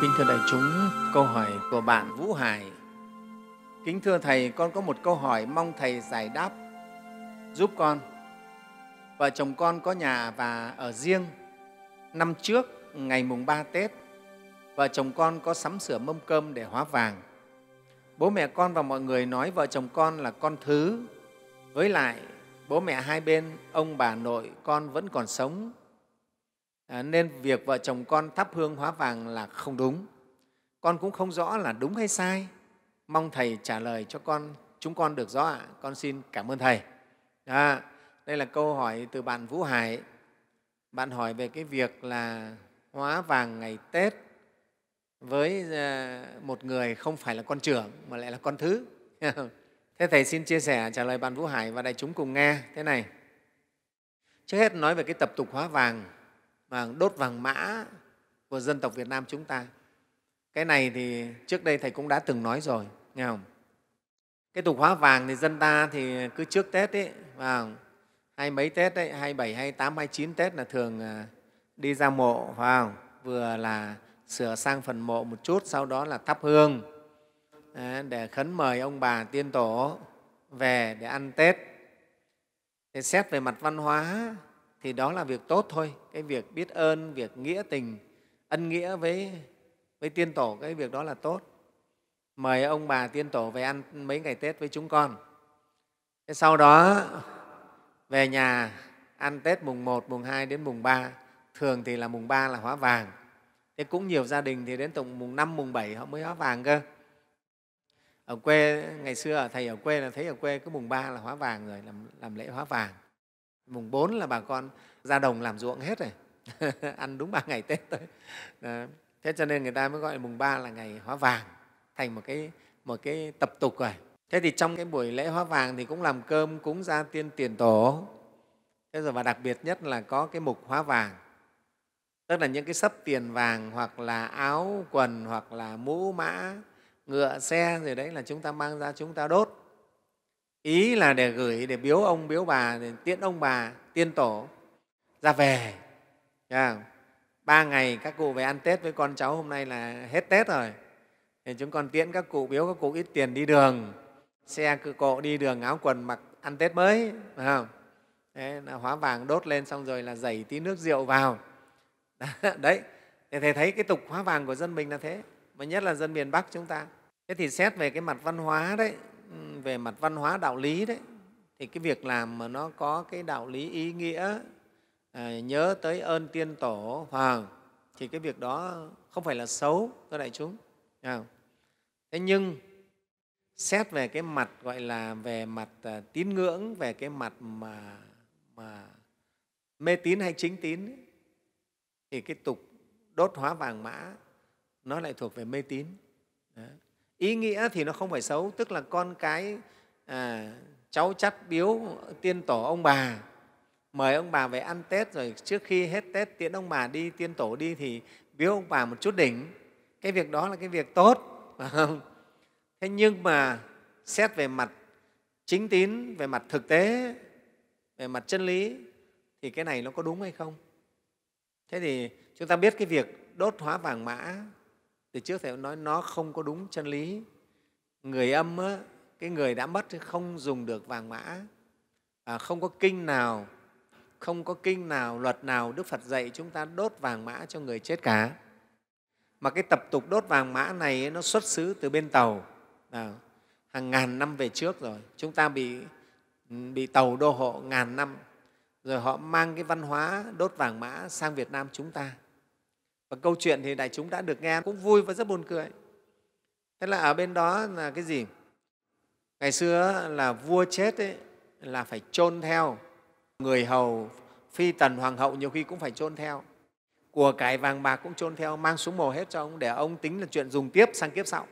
Kính thưa đại chúng, câu hỏi của bạn Vũ Hải. Kính thưa Thầy, con có một câu hỏi mong Thầy giải đáp giúp con. Vợ chồng con có nhà và ở riêng. Năm trước, ngày mùng 3 Tết, vợ chồng con có sắm sửa mâm cơm để hóa vàng. Bố mẹ con và mọi người nói vợ chồng con là con thứ. Với lại, bố mẹ hai bên, ông bà nội con vẫn còn sống À, nên việc vợ chồng con thắp hương hóa vàng là không đúng. Con cũng không rõ là đúng hay sai. Mong Thầy trả lời cho con chúng con được rõ ạ. Con xin cảm ơn Thầy. À, đây là câu hỏi từ bạn Vũ Hải. Bạn hỏi về cái việc là hóa vàng ngày Tết với à, một người không phải là con trưởng mà lại là con thứ. Thế Thầy xin chia sẻ trả lời bạn Vũ Hải và đại chúng cùng nghe thế này. Trước hết nói về cái tập tục hóa vàng vàng đốt vàng mã của dân tộc Việt Nam chúng ta. Cái này thì trước đây Thầy cũng đã từng nói rồi, nghe không? Cái tục hóa vàng thì dân ta thì cứ trước Tết ấy, vào hai mấy Tết ấy, 27, 28, 29 Tết là thường à, đi ra mộ, vào vừa là sửa sang phần mộ một chút, sau đó là thắp hương à, để khấn mời ông bà tiên tổ về để ăn Tết. Thì xét về mặt văn hóa thì đó là việc tốt thôi. Cái việc biết ơn việc nghĩa tình ân nghĩa với với tiên tổ cái việc đó là tốt. Mời ông bà tiên tổ về ăn mấy ngày tết với chúng con. Thế sau đó về nhà ăn tết mùng 1, mùng 2 đến mùng 3 thường thì là mùng 3 là hóa vàng. Thế cũng nhiều gia đình thì đến tổng mùng 5, mùng 7 họ mới hóa vàng cơ. Ở quê ngày xưa ở thầy ở quê là thấy ở quê cứ mùng 3 là hóa vàng rồi làm, làm lễ hóa vàng mùng 4 là bà con ra đồng làm ruộng hết rồi. Ăn đúng ba ngày tết thôi. Đó. thế cho nên người ta mới gọi mùng 3 là ngày hóa vàng thành một cái, một cái tập tục rồi. Thế thì trong cái buổi lễ hóa vàng thì cũng làm cơm cúng gia tiên tiền tổ. Thế rồi và đặc biệt nhất là có cái mục hóa vàng. Tức là những cái sấp tiền vàng hoặc là áo quần hoặc là mũ mã ngựa xe rồi đấy là chúng ta mang ra chúng ta đốt ý là để gửi, để biếu ông, biếu bà, để tiễn ông bà tiên tổ ra về. Ba ngày các cụ về ăn tết với con cháu hôm nay là hết tết rồi. Thì chúng con tiễn các cụ, biếu các cụ ít tiền đi đường, xe cự cộ đi đường, áo quần mặc ăn tết mới, phải không? Thế là hóa vàng đốt lên xong rồi là dày tí nước rượu vào. Đấy thì thầy thấy cái tục hóa vàng của dân mình là thế, mà nhất là dân miền bắc chúng ta. Thế thì xét về cái mặt văn hóa đấy về mặt văn hóa đạo lý đấy thì cái việc làm mà nó có cái đạo lý ý nghĩa à, nhớ tới ơn tiên tổ hoàng thì cái việc đó không phải là xấu thưa đại chúng à. thế nhưng xét về cái mặt gọi là về mặt à, tín ngưỡng về cái mặt mà, mà mê tín hay chính tín ấy, thì cái tục đốt hóa vàng mã nó lại thuộc về mê tín Đấy ý nghĩa thì nó không phải xấu tức là con cái à, cháu chắt biếu tiên tổ ông bà mời ông bà về ăn tết rồi trước khi hết tết tiễn ông bà đi tiên tổ đi thì biếu ông bà một chút đỉnh. Cái việc đó là cái việc tốt không? Thế nhưng mà xét về mặt chính tín về mặt thực tế về mặt chân lý thì cái này nó có đúng hay không? Thế thì chúng ta biết cái việc đốt hóa vàng mã từ trước thầy nói nó không có đúng chân lý. Người âm á, cái người đã mất không dùng được vàng mã. À, không có kinh nào không có kinh nào luật nào đức phật dạy chúng ta đốt vàng mã cho người chết cả. Mà cái tập tục đốt vàng mã này nó xuất xứ từ bên tàu. À, hàng ngàn năm về trước rồi chúng ta bị bị tàu đô hộ ngàn năm. Rồi họ mang cái văn hóa đốt vàng mã sang việt nam chúng ta và câu chuyện thì đại chúng đã được nghe cũng vui và rất buồn cười. Thế là ở bên đó là cái gì? Ngày xưa là vua chết ấy, là phải chôn theo. Người hầu phi tần hoàng hậu nhiều khi cũng phải chôn theo. Của cải vàng bạc cũng chôn theo mang xuống mồ hết cho ông để ông tính là chuyện dùng tiếp sang kiếp sau.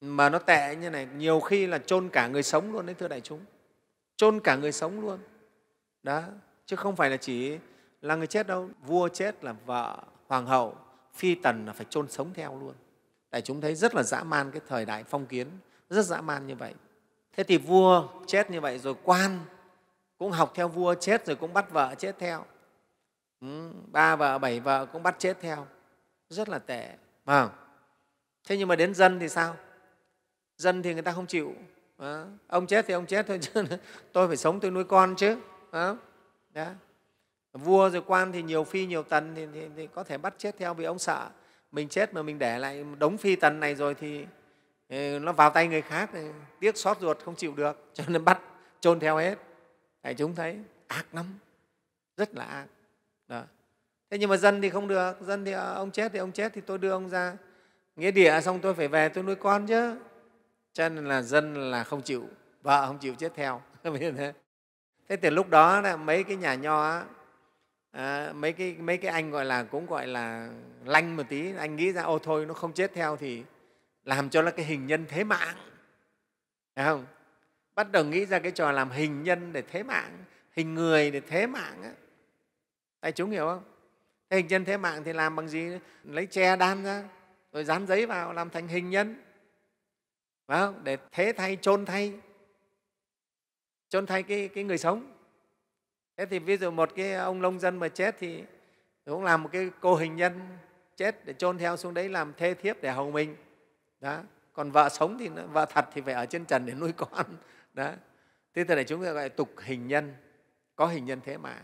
Mà nó tệ như này nhiều khi là chôn cả người sống luôn đấy thưa đại chúng. Chôn cả người sống luôn. Đó chứ không phải là chỉ là người chết đâu. Vua chết là vợ hoàng hậu phi tần là phải chôn sống theo luôn. Tại chúng thấy rất là dã man cái thời đại phong kiến rất dã man như vậy. Thế thì vua chết như vậy rồi quan cũng học theo vua chết rồi cũng bắt vợ chết theo. Ừ, ba vợ bảy vợ cũng bắt chết theo. Rất là tệ à, thế nhưng mà đến dân thì sao? Dân thì người ta không chịu. À, ông chết thì ông chết thôi chứ tôi phải sống tôi nuôi con chứ à, đó vua rồi quan thì nhiều phi nhiều tần thì, thì, thì có thể bắt chết theo vì ông sợ. Mình chết mà mình để lại đống phi tần này rồi thì ừ, nó vào tay người khác thì tiếc xót ruột không chịu được cho nên bắt chôn theo hết. Đại chúng thấy ác lắm rất là ác. Đó. thế nhưng mà dân thì không được dân thì ờ, ông chết thì ông chết thì tôi đưa ông ra nghĩa địa xong tôi phải về tôi nuôi con chứ. Cho nên là dân là không chịu vợ không chịu chết theo. Thế. Thì lúc đó là mấy cái nhà nho à, mấy cái mấy cái anh gọi là cũng gọi là lanh một tí anh nghĩ ra ô thôi nó không chết theo thì làm cho nó cái hình nhân thế mạng. Phải không? Bắt đầu nghĩ ra cái trò làm hình nhân để thế mạng hình người để thế mạng á. Đại chúng hiểu không? Thế hình nhân thế mạng thì làm bằng gì? Lấy tre đan ra rồi dán giấy vào làm thành hình nhân. Phải không? để thế thay chôn thay. Chôn thay cái, cái người sống thế thì ví dụ một cái ông nông dân mà chết thì cũng làm một cái cô hình nhân chết để chôn theo xuống đấy làm thê thiếp để hầu mình. Đó. Còn vợ sống thì vợ thật thì phải ở trên trần để nuôi con. Đó. Thế thì này chúng ta gọi tục hình nhân. Có hình nhân thế mà.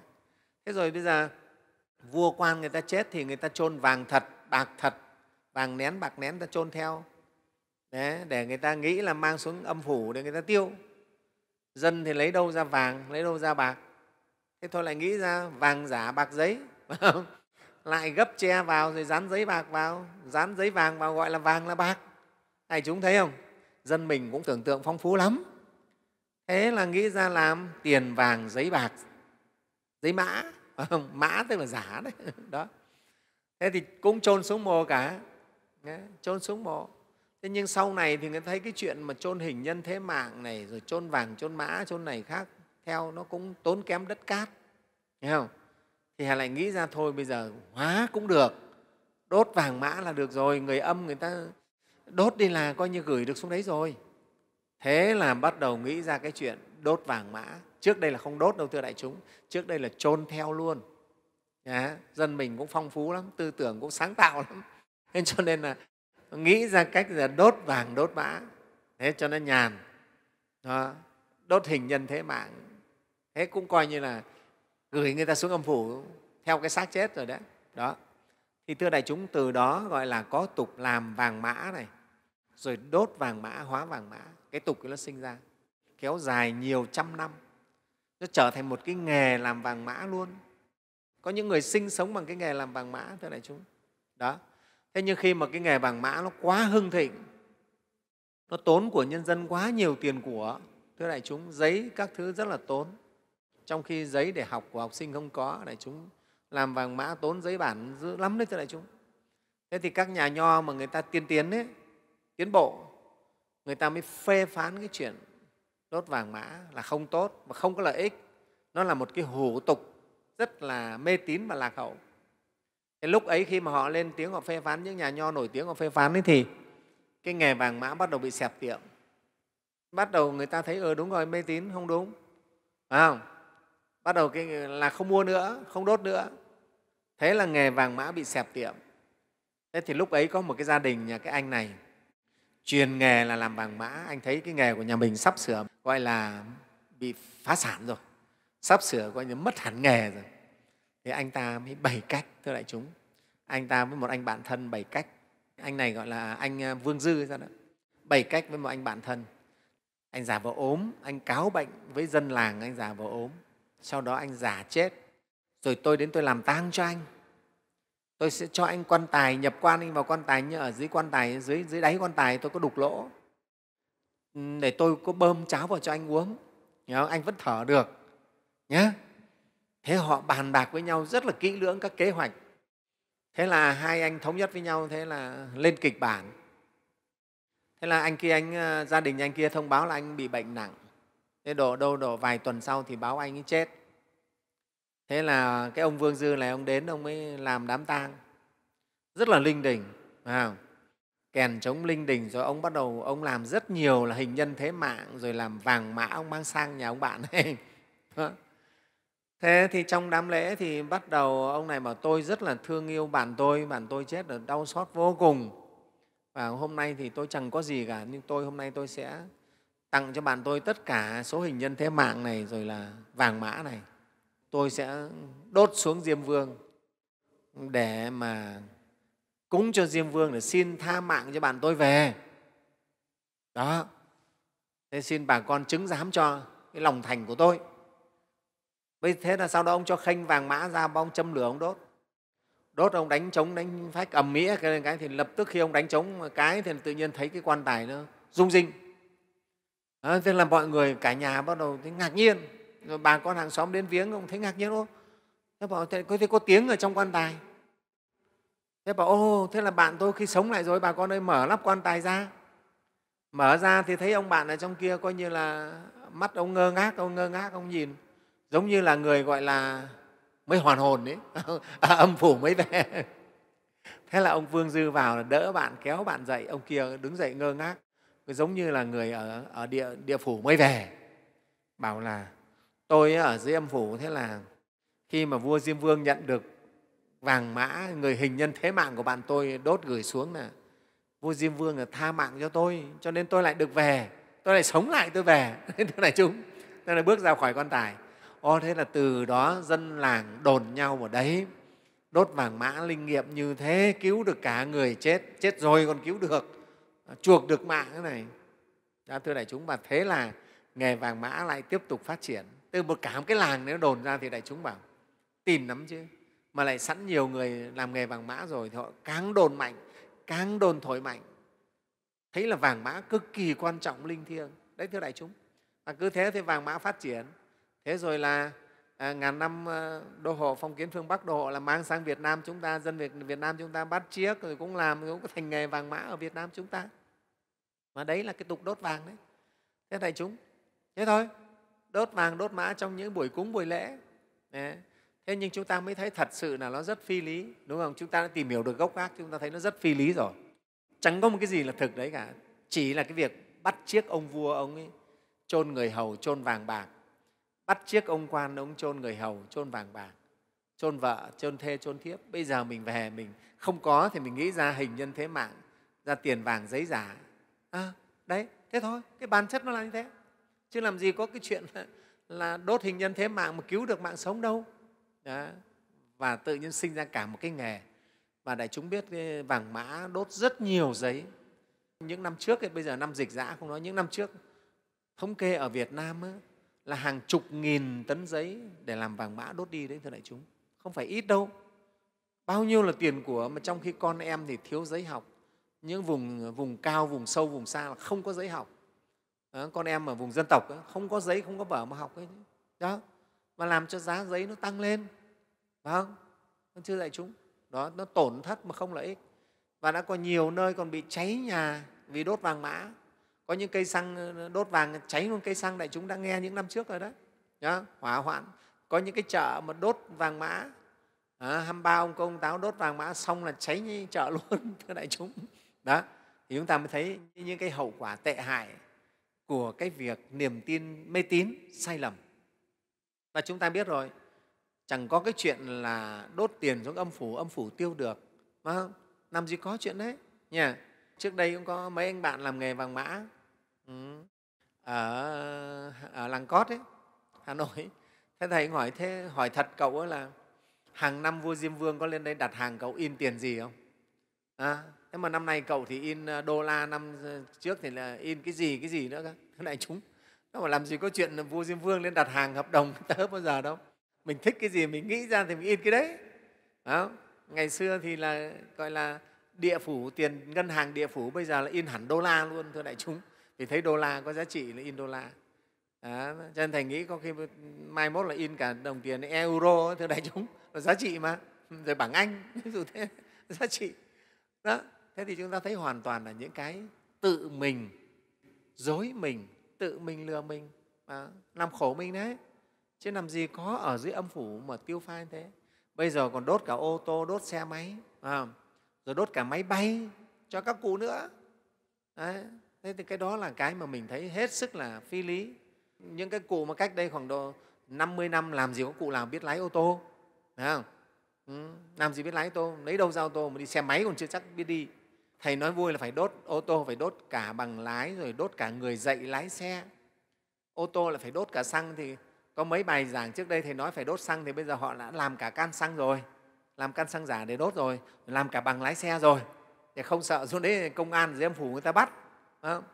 Thế rồi bây giờ vua quan người ta chết thì người ta chôn vàng thật bạc thật. Vàng nén bạc nén ta chôn theo. Đấy, để người ta nghĩ là mang xuống âm phủ để người ta tiêu. Dân thì lấy đâu ra vàng lấy đâu ra bạc? Thế thôi lại nghĩ ra, vàng giả bạc giấy lại gấp che vào rồi dán giấy bạc vào. Dán giấy vàng vào gọi là vàng là bạc. Này, chúng thấy không? Dân mình cũng tưởng tượng phong phú lắm. Thế là nghĩ ra làm tiền vàng giấy bạc. Giấy mã mã tức là giả đấy. Đó. Thế thì cũng chôn xuống mồ cả. Chôn xuống mồ. Thế nhưng sau này thì người thấy cái chuyện mà chôn hình nhân thế mạng này, rồi chôn vàng, chôn mã, chôn này khác theo nó cũng tốn kém đất cát. Thấy không? Thì hà lại nghĩ ra thôi bây giờ hóa cũng được. Đốt vàng mã là được rồi người âm người ta đốt đi là coi như gửi được xuống đấy rồi. Thế là bắt đầu nghĩ ra cái chuyện đốt vàng mã. Trước đây là không đốt đâu thưa đại chúng. Trước đây là chôn theo luôn. Nhà, dân mình cũng phong phú lắm tư tưởng cũng sáng tạo lắm. Nên cho nên là nghĩ ra cách là đốt vàng đốt mã. Thế cho nó nhàn. Đó. đốt hình nhân thế mạng thế cũng coi như là gửi người ta xuống âm phủ theo cái xác chết rồi đấy. Đó. Thì thưa đại chúng, từ đó gọi là có tục làm vàng mã này, rồi đốt vàng mã, hóa vàng mã. Cái tục nó sinh ra, kéo dài nhiều trăm năm. Nó trở thành một cái nghề làm vàng mã luôn. Có những người sinh sống bằng cái nghề làm vàng mã, thưa đại chúng. Đó. Thế nhưng khi mà cái nghề vàng mã nó quá hưng thịnh, nó tốn của nhân dân quá nhiều tiền của, thưa đại chúng, giấy các thứ rất là tốn trong khi giấy để học của học sinh không có đại chúng làm vàng mã tốn giấy bản dữ lắm đấy thưa đại chúng. Thế thì các nhà nho mà người ta tiên tiến ấy, tiến bộ người ta mới phê phán cái chuyện đốt vàng mã là không tốt và không có lợi ích. Nó là một cái hủ tục rất là mê tín và lạc hậu. Thế lúc ấy khi mà họ lên tiếng họ phê phán những nhà nho nổi tiếng họ phê phán ấy thì cái nghề vàng mã bắt đầu bị xẹp tiệm. Bắt đầu người ta thấy ờ đúng rồi mê tín không đúng. Phải không? Bắt đầu cái là không mua nữa, không đốt nữa. Thế là nghề vàng mã bị xẹp tiệm. Thế thì lúc ấy có một cái gia đình nhà cái anh này truyền nghề là làm vàng mã. Anh thấy cái nghề của nhà mình sắp sửa, gọi là bị phá sản rồi. Sắp sửa gọi như mất hẳn nghề rồi. Thì anh ta mới bày cách, thưa đại chúng. Anh ta với một anh bạn thân bày cách. Anh này gọi là anh à, vương dư ra đó. Bày cách với một anh bạn thân. Anh giả vờ ốm, anh cáo bệnh với dân làng, anh giả vờ ốm sau đó anh giả chết. Rồi tôi đến tôi làm tang cho anh. Tôi sẽ cho anh quan tài nhập quan anh vào quan tài như ở dưới quan tài dưới dưới đáy quan tài tôi có đục lỗ. Ừ, để tôi có bơm cháo vào cho anh uống. Nhớ, anh vẫn thở được. Nhé thế họ bàn bạc với nhau rất là kỹ lưỡng các kế hoạch. Thế là hai anh thống nhất với nhau thế là lên kịch bản. Thế là anh kia anh ờ, gia đình anh kia thông báo là anh bị bệnh nặng thế đổ, đâu đổ vài tuần sau thì báo anh ấy chết. Thế là cái ông vương dư này, ông đến ông mới làm đám tang. Rất là linh đình, phải không? kèn chống linh đình rồi ông bắt đầu, ông làm rất nhiều là hình nhân thế mạng, rồi làm vàng mã, ông mang sang nhà ông bạn ấy. Thế thì trong đám lễ thì bắt đầu ông này bảo, tôi rất là thương yêu bạn tôi bạn tôi chết rồi đau xót vô cùng. Và hôm nay thì tôi chẳng có gì cả, nhưng tôi, hôm nay tôi sẽ tặng cho bạn tôi tất cả số hình nhân thế mạng này rồi là vàng mã này. Tôi sẽ đốt xuống diêm vương để mà cúng cho diêm vương để xin tha mạng cho bạn tôi về. Đó. Thế xin bà con chứng giám cho cái lòng thành của tôi. Bây thế là sau đó ông cho khênh vàng mã ra ông châm lửa ông đốt. Đốt ông đánh trống đánh phách ầm mỹ cái, cái thì lập tức khi ông đánh trống cái thì tự nhiên thấy cái quan tài nó rung rinh à, thế là mọi người cả nhà bắt đầu thấy ngạc nhiên. Rồi bà con hàng xóm đến viếng cũng thấy ngạc nhiên ô thế bảo thế có, thế có tiếng ở trong quan tài. Thế bảo ô thế là bạn tôi khi sống lại rồi bà con ơi mở lắp quan tài ra. Mở ra thì thấy ông bạn ở trong kia coi như là mắt ông ngơ ngác ông ngơ ngác ông nhìn. Giống như là người gọi là mới hoàn hồn đấy à, âm phủ mới về. Thế là ông vương dư vào là đỡ bạn kéo bạn dậy ông kia đứng dậy ngơ ngác giống như là người ở, ở địa, địa phủ mới về. Bảo là tôi ở dưới âm phủ thế là khi mà vua diêm vương nhận được vàng mã người hình nhân thế mạng của bạn tôi đốt gửi xuống là vua diêm vương là tha mạng cho tôi cho nên tôi lại được về. Tôi lại sống lại tôi về. Thế này chúng thế là bước ra khỏi quan tài. Ô thế là từ đó dân làng đồn nhau vào đấy đốt vàng mã linh nghiệm như thế cứu được cả người chết chết rồi còn cứu được chuộc được mạng cái này. Đã thưa đại chúng, và thế là nghề vàng mã lại tiếp tục phát triển. Từ một cả một cái làng nếu đồn ra thì đại chúng bảo tin lắm chứ, mà lại sẵn nhiều người làm nghề vàng mã rồi thì họ càng đồn mạnh, càng đồn thổi mạnh. Thấy là vàng mã cực kỳ quan trọng linh thiêng. Đấy, thưa đại chúng, và cứ thế thì vàng mã phát triển. Thế rồi là à, ngàn năm ờ, đô hộ phong kiến phương bắc đô hộ là mang sang việt nam chúng ta dân việt, việt nam chúng ta bắt chiếc rồi cũng làm cũng thành nghề vàng mã ở việt nam chúng ta. Mà đấy là cái tục đốt vàng đấy. Thế đại chúng thế thôi đốt vàng đốt mã trong những buổi cúng buổi lễ. Đấy. thế nhưng chúng ta mới thấy thật sự là nó rất phi lý đúng không? Chúng ta đã tìm hiểu được gốc gác chúng ta thấy nó rất phi lý rồi. Chẳng có một cái gì là thực đấy cả. Chỉ là cái việc bắt chiếc ông vua ông ấy chôn người hầu chôn vàng bạc bắt chiếc ông quan ông chôn người hầu chôn vàng bạc chôn vợ chôn thê chôn thiếp. Bây giờ mình về mình không có thì mình nghĩ ra hình nhân thế mạng ra tiền vàng giấy giả. À, đấy thế thôi cái bản chất nó là như thế. Chứ làm gì có cái chuyện là, là đốt hình nhân thế mạng mà cứu được mạng sống đâu. Đó. và tự nhiên sinh ra cả một cái nghề. Và đại chúng biết cái vàng mã đốt rất nhiều giấy. Những năm trước bây giờ năm dịch giã không nói những năm trước thống kê ở việt nam ấy, là hàng chục nghìn tấn giấy để làm vàng mã đốt đi đấy thưa đại chúng. Không phải ít đâu. Bao nhiêu là tiền của mà trong khi con em thì thiếu giấy học. Những vùng vùng cao vùng sâu vùng xa là không có giấy học. Đó, con em ở vùng dân tộc đó, không có giấy không có vở mà học ấy. Đó. Mà làm cho giá giấy nó tăng lên. Phải không? Vâng, thưa đại chúng. Đó nó tổn thất mà không lợi ích. Và đã có nhiều nơi còn bị cháy nhà vì đốt vàng mã có những cây xăng ờ, đốt vàng cháy luôn cây xăng đại chúng đã nghe những năm trước rồi đó, Nhá, hỏa hoạn. Có những cái chợ mà đốt vàng mã. À, 23 ông công táo đốt vàng mã xong là cháy như chợ luôn thưa đại chúng. Đó thì chúng ta mới thấy những cái hậu quả tệ hại của cái việc niềm tin mê tín sai lầm. Và chúng ta biết rồi chẳng có cái chuyện là đốt tiền xuống âm phủ âm phủ tiêu được mà làm gì có chuyện đấy nha trước đây cũng có mấy anh bạn làm nghề vàng mã. Ừ. Ở, ở làng cót ấy, hà nội thế thầy hỏi thế hỏi thật cậu ấy là hàng năm vua diêm vương có lên đây đặt hàng cậu in tiền gì không? À, thế mà năm nay cậu thì in ờ, đô la năm trước thì là in cái gì cái gì nữa cơ? Thế này chúng nó mà làm gì có chuyện là vua diêm vương lên đặt hàng hợp đồng tớ bao giờ đâu. Mình thích cái gì mình nghĩ ra thì mình in cái đấy. À, ngày xưa thì là gọi là địa phủ tiền ngân hàng địa phủ bây giờ là in hẳn đô la luôn thưa đại chúng. Vì thấy đô la có giá trị là in đô la. Đó. cho nên thầy nghĩ có khi mai mốt là in cả đồng tiền euro thưa đại chúng. Là giá trị mà. Rồi bảng anh ví dụ thế giá trị. Đó thế thì chúng ta thấy hoàn toàn là những cái tự mình dối mình tự mình lừa mình. À, làm khổ mình đấy. Chứ làm gì có ở dưới âm phủ mà tiêu pha như thế. Bây giờ còn đốt cả ô tô đốt xe máy à, rồi đốt cả máy bay cho các cụ nữa. Đấy. thế thì cái đó là cái mà mình thấy hết sức là phi lý. Những cái cụ mà cách đây khoảng độ 50 năm làm gì có cụ nào biết lái ô tô Đấy không? Ừ, làm gì biết lái ô tô lấy đâu ra ô tô mà đi xe máy còn chưa chắc biết đi. Thầy nói vui là phải đốt ô tô phải đốt cả bằng lái rồi đốt cả người dạy lái xe. Ô tô là phải đốt cả xăng thì có mấy bài giảng trước đây thầy nói phải đốt xăng thì bây giờ họ đã làm cả can xăng rồi làm căn xăng giả để đốt rồi làm cả bằng lái xe rồi. Thì không sợ xuống đấy công an dưới âm phủ người ta bắt. Không?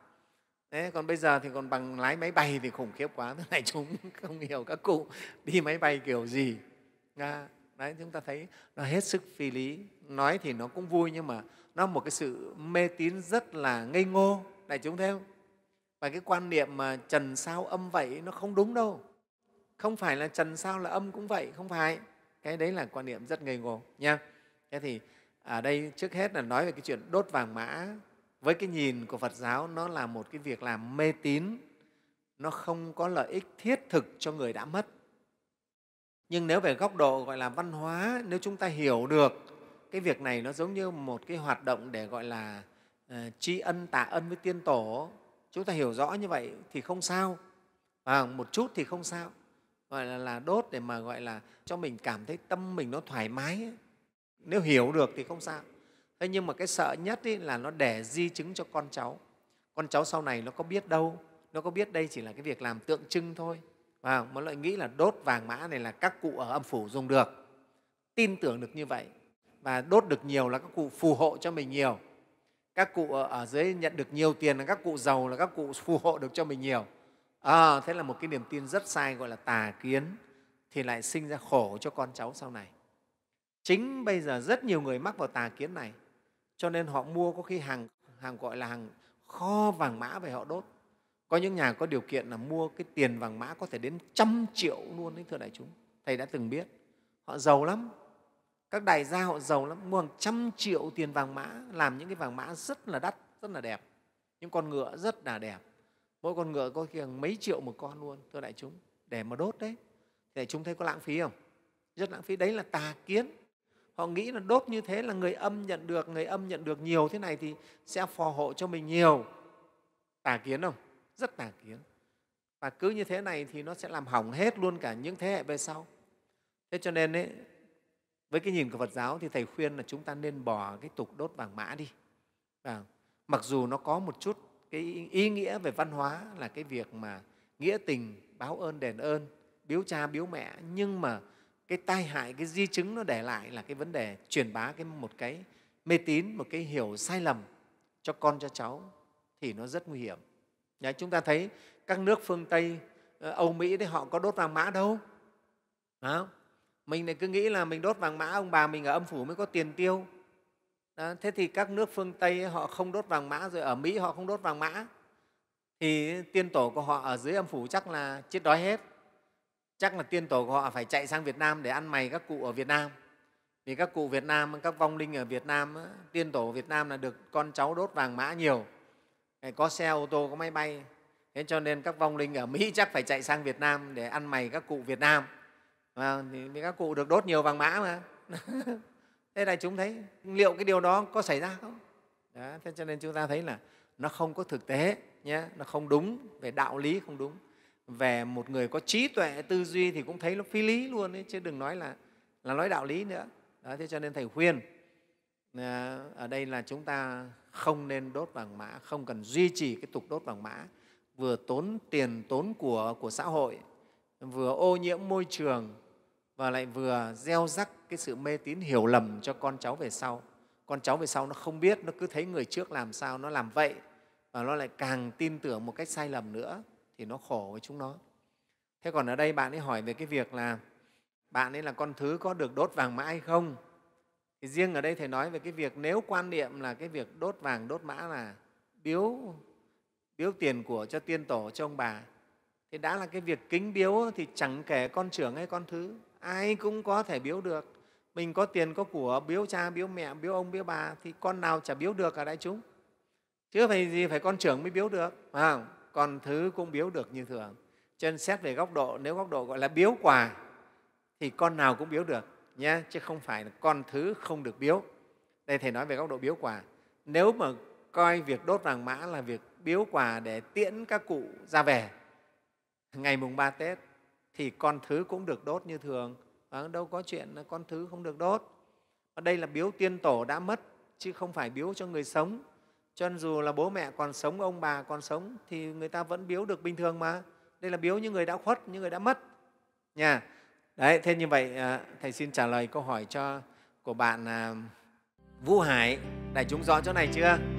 Đấy, còn bây giờ thì còn bằng lái máy bay thì khủng khiếp quá. Thế này chúng không hiểu các cụ đi máy bay kiểu gì. À, đấy chúng ta thấy nó hết sức phi lý. Nói thì nó cũng vui nhưng mà nó một cái sự mê tín rất là ngây ngô. Đại chúng thấy không? Và cái quan niệm mà trần sao âm vậy nó không đúng đâu. Không phải là trần sao là âm cũng vậy không phải cái đấy là quan niệm rất ngây ngô nha. Thế thì ở đây trước hết là nói về cái chuyện đốt vàng mã. Với cái nhìn của phật giáo nó là một cái việc làm mê tín. Nó không có lợi ích thiết thực cho người đã mất. Nhưng nếu về góc độ gọi là văn hóa nếu chúng ta hiểu được cái việc này nó giống như một cái hoạt động để gọi là uh, tri ân tạ ân với tiên tổ. Chúng ta hiểu rõ như vậy thì không sao. À, một chút thì không sao gọi là, là đốt để mà gọi là cho mình cảm thấy tâm mình nó thoải mái nếu hiểu được thì không sao. Thế nhưng mà cái sợ nhất ấy là nó để di chứng cho con cháu. Con cháu sau này nó có biết đâu nó có biết đây chỉ là cái việc làm tượng trưng thôi. Và mà lại nghĩ là đốt vàng mã này là các cụ ở âm phủ dùng được. Tin tưởng được như vậy. Và đốt được nhiều là các cụ phù hộ cho mình nhiều. Các cụ ở dưới nhận được nhiều tiền là các cụ giàu là các cụ phù hộ được cho mình nhiều à, thế là một cái niềm tin rất sai gọi là tà kiến thì lại sinh ra khổ cho con cháu sau này. Chính bây giờ rất nhiều người mắc vào tà kiến này cho nên họ mua có khi hàng hàng gọi là hàng kho vàng mã về họ đốt. Có những nhà có điều kiện là mua cái tiền vàng mã có thể đến trăm triệu luôn đấy thưa đại chúng. Thầy đã từng biết họ giàu lắm. Các đại gia họ giàu lắm mua hàng trăm triệu tiền vàng mã làm những cái vàng mã rất là đắt rất là đẹp. Những con ngựa rất là đẹp mỗi con ngựa có khi mấy triệu một con luôn thưa đại chúng. Để mà đốt đấy. Để chúng thấy có lãng phí không? Rất lãng phí. Đấy là tà kiến. Họ nghĩ là đốt như thế là người âm nhận được người âm nhận được nhiều thế này thì sẽ phò hộ cho mình nhiều. Tà kiến không? Rất tà kiến. Và cứ như thế này thì nó sẽ làm hỏng hết luôn cả những thế hệ về sau. Thế cho nên ấy, với cái nhìn của phật giáo thì thầy khuyên là chúng ta nên bỏ cái tục đốt vàng mã đi. Và mặc dù nó có một chút cái ý nghĩa về văn hóa là cái việc mà nghĩa tình báo ơn đền ơn biếu cha biếu mẹ. Nhưng mà cái tai hại cái di chứng nó để lại là cái vấn đề truyền bá cái một cái mê tín một cái hiểu sai lầm cho con cho cháu thì nó rất nguy hiểm. Đấy, chúng ta thấy các nước phương tây ờ, âu mỹ thì họ có đốt vàng mã đâu. Đấy mình lại cứ nghĩ là mình đốt vàng mã ông bà mình ở âm phủ mới có tiền tiêu đó, thế thì các nước phương tây họ không đốt vàng mã rồi ở mỹ họ không đốt vàng mã thì tiên tổ của họ ở dưới âm phủ chắc là chết đói hết chắc là tiên tổ của họ phải chạy sang Việt Nam để ăn mày các cụ ở Việt Nam. Vì các cụ Việt Nam, các vong linh ở Việt Nam, tiên tổ Việt Nam là được con cháu đốt vàng mã nhiều. Có xe ô tô, có máy bay. Thế cho nên các vong linh ở Mỹ chắc phải chạy sang Việt Nam để ăn mày các cụ Việt Nam. À, thì các cụ được đốt nhiều vàng mã mà. thế đại chúng thấy liệu cái điều đó có xảy ra không? Đó, thế cho nên chúng ta thấy là nó không có thực tế, nhé, nó không đúng, về đạo lý không đúng. Về một người có trí tuệ tư duy thì cũng thấy nó phi lý luôn ấy, chứ đừng nói là là nói đạo lý nữa. Đó, thế cho nên thầy khuyên à, ở đây là chúng ta không nên đốt vàng mã không cần duy trì cái tục đốt vàng mã. Vừa tốn tiền tốn của của xã hội vừa ô nhiễm môi trường và lại vừa gieo rắc cái sự mê tín hiểu lầm cho con cháu về sau. Con cháu về sau nó không biết, nó cứ thấy người trước làm sao, nó làm vậy. Và nó lại càng tin tưởng một cách sai lầm nữa, thì nó khổ với chúng nó. Thế còn ở đây bạn ấy hỏi về cái việc là bạn ấy là con thứ có được đốt vàng mã hay không? Thì riêng ở đây thầy nói về cái việc nếu quan niệm là cái việc đốt vàng, đốt mã là biếu biếu tiền của, cho tiên tổ, cho ông bà, thì đã là cái việc kính biếu thì chẳng kể con trưởng hay con thứ ai cũng có thể biếu được. Mình có tiền có của, biếu cha, biếu mẹ, biếu ông, biếu bà, thì con nào chả biếu được cả đại chúng. Chứ phải gì phải con trưởng mới biếu được, phải không? con thứ cũng biếu được như thường. Cho nên xét về góc độ, nếu góc độ gọi là biếu quà, thì con nào cũng biếu được nhé chứ không phải là con thứ không được biếu. Đây thầy nói về góc độ biếu quà. Nếu mà coi việc đốt vàng mã là việc biếu quà để tiễn các cụ ra về, ngày mùng ba tết thì con thứ cũng được đốt như thường. À, đâu có chuyện là con thứ không được đốt. Ở đây là biếu tiên tổ đã mất chứ không phải biếu cho người sống. Cho nên dù là bố mẹ còn sống ông bà còn sống thì người ta vẫn biếu được bình thường mà. Đây là biếu những người đã khuất những người đã mất. Nha. Đấy thế như vậy ờ, thầy xin trả lời câu hỏi cho của bạn à, vũ hải. Đại chúng rõ chỗ này chưa?